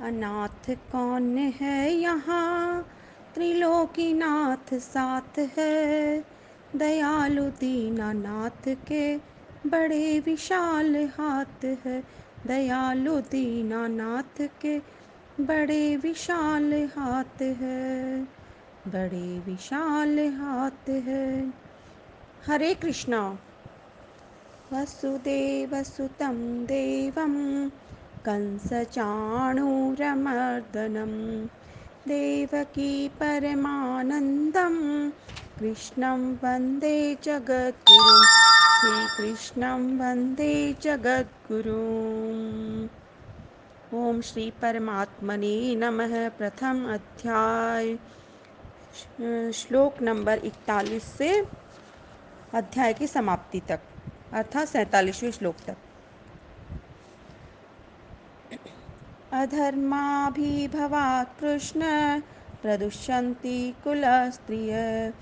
अनाथ कौन है यहाँ? त्रिलोकीनाथ साथ है। दयालु दीनानाथ के बड़े विशाल हाथ है। दयालु दीनानाथ के बड़े विशाल हाथ है। बड़े विशाल हाथ है। हरे कृष्णा। वसुदेवसुतं देवं कंसचाणूरमर्दनं देवकी परमानन्दं कृष्णं वंदे जगद्गुरुं श्रीकृष्णं वंदे जगद्गुरुम्। ॐ श्री परमात्मने नमः। प्रथम अध्याय। श्लोक नंबर इकतालीस से अध्याय की समाप्ति तक। अर्थात सैतालीसवें श्लोक तक। अधर्माभिभवात् कृष्ण। प्रदुष्यन्ति कुलस्त्रिय।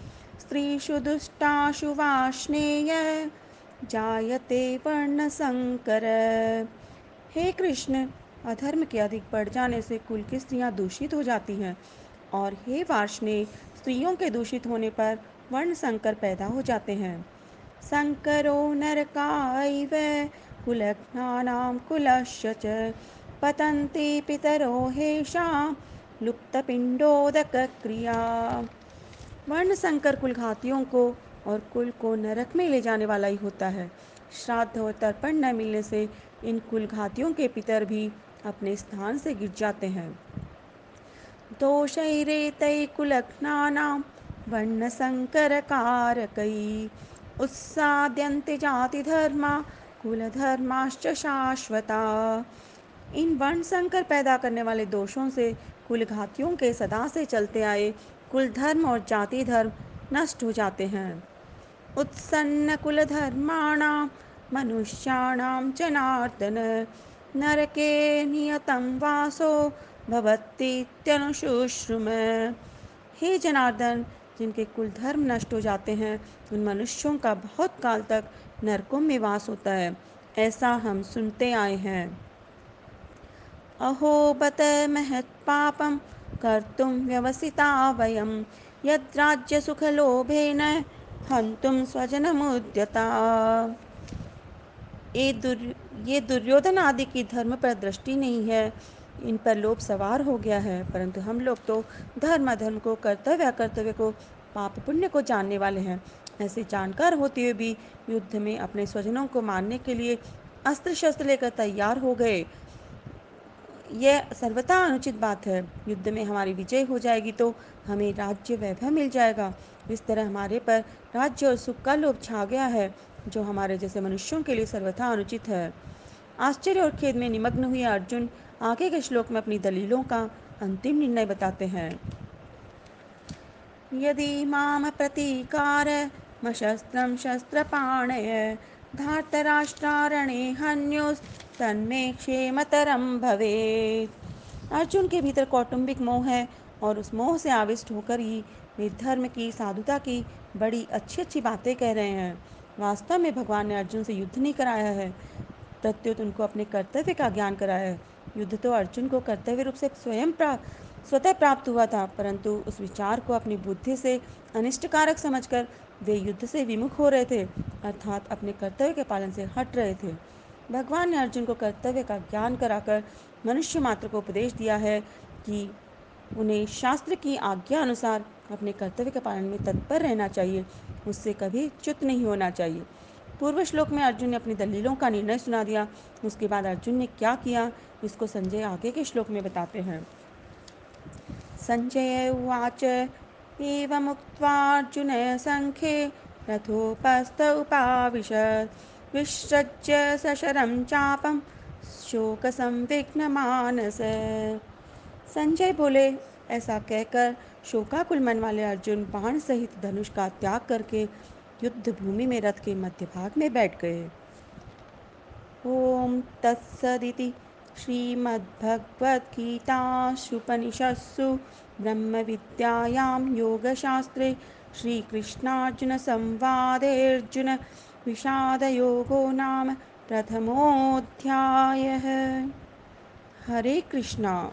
स्त्रीषु दुष्टाशु वाष्णेय जायते वर्णशंकर। हे कृष्ण, अधर्म के अधिक बढ़ जाने से कुल की स्त्रियाँ दूषित हो जाती हैं। और हे वार्ष्णेय, स्त्रियों के दूषित होने पर वर्ण संकर पैदा हो जाते हैं। संकरो नरकायैव। कुलघ्नानां कुलस्य च। पतन्ति पितरो हेषां लुप्तपिण्डोदकक्रिया। वर्ण संकर कुलघातियों को और कुल को नरक में ले जाने वाला ही होता है। श्राद्ध और तर्पण न मिलने से इन कुलघातियों के पितर भी अपने स्थान से गिर जाते हैं। दोषैरेतैः कुलघ्नानां वर्णसङ्करकारकैः उत्साद्यन्ते जातिधर्मा कुलधर्माश्च शाश्वता। इन वर्ण संकर पैदा करने वाले दोषों से कुलघातियों के सदा से चलते आए कुल धर्म और जाति धर्म नष्ट हो जाते हैं। उत्सन्न कुलधर्माणां मनुष्याणां जनार्दन, नरके नियतम वासो भवतीत्यनुशुश्रुम हे जनार्दन, जिनके कुल धर्म नष्ट हो जाते हैं, उन मनुष्यों का बहुत काल तक नरकों में वास होता है। ऐसा हम सुनते आए हैं। अहो बत महत्पापं कर्तुं व्यवसिता वयं। यद्राज्यसुखलोभेन हन्तुं स्वजनमुद्यता। ये दुर्, ये दुर्योधन आदि की धर्म पर दृष्टि नहीं है, इन पर लोभ सवार हो गया है, परंतु हम लोग तो धर्म अधर्म को, कर्तव्य कर्तव्य को, पाप पुण्य को जानने वाले हैं। ऐसे जानकार होते हुए भी युद्ध में अपने स्वजनों को मारने के लिए अस्त्र शस्त्र लेकर तैयार हो गए। यह सर्वथा अनुचित बात है। युद्ध में हमारी विजय हो जाएगी तो हमें राज्य वैभव मिल जाएगा। इस तरह हमारे पर राज्य और सुख का लोभ छा गया है, जो हमारे जैसे मनुष्यों के लिए सर्वथा अनुचित है। आश्चर्य और खेद में निमग्न हुए अर्जुन आगे के श्लोक में अपनी दलीलों का अंतिम निर्णय बताते हैं। यदि माम प्रतीकार, मशस्त्रं शस्त्रपाणय, धार्तराष्ट्रारणे हन्युस्तन्मे क्षेमतरम भवेत्। अर्जुन के भीतर कौटुंबिक मोह है और उस मोह से आविष्ट होकर ही वे धर्म की, साधुता की बड़ी अच्छी अच्छी बातें कह रहे हैं। वास्तव में भगवान ने अर्जुन से युद्ध नहीं कराया है। प्रत्युत उनको अपने कर्तव्य का ज्ञान कराया है। युद्ध तो अर्जुन को कर्तव्य रूप से स्वयं प्राप्त स्वतः प्राप्त हुआ था, परंतु उस विचार को अपनी बुद्धि से अनिष्टकारक समझकर वे युद्ध से विमुख हो रहे थे, अर्थात अपने कर्तव्य के पालन से हट रहे थे। भगवान ने अर्जुन को कर्तव्य का ज्ञान कराकर मनुष्य मात्र को उपदेश दिया है कि उन्हें शास्त्र की आज्ञा अनुसार अपने कर्तव्य के पालन में तत्पर रहना चाहिए। उससे कभी च्युत नहीं होना चाहिए। पूर्व श्लोक में अर्जुन ने अपनी दलीलों का निर्णय सुना दिया। उसके बाद अर्जुन ने क्या किया, इसको संजय आगे के श्लोक में बताते हैं। संजय उवाच एवमुक्त्वार्जुन सङ्ख्ये रथोपस्थ उपाविशत्। विसृज्य सशरं चापं शोकसंविघ्नमानस। संजय बोले, ऐसा कहकर शोकाकुल मन वाले अर्जुन बाण सहित धनुष का त्याग करके युद्ध भूमि में रथ के मध्य भाग में बैठ गए। ओम तत्सदिति श्रीमद्भगवद्गीतासूपनिषत्सु ब्रह्मविद्यायां योगशास्त्रे श्रीकृष्णार्जुनसंवादेऽर्जुन विषादयोगो नाम प्रथमोऽध्यायः। हरे कृष्णा।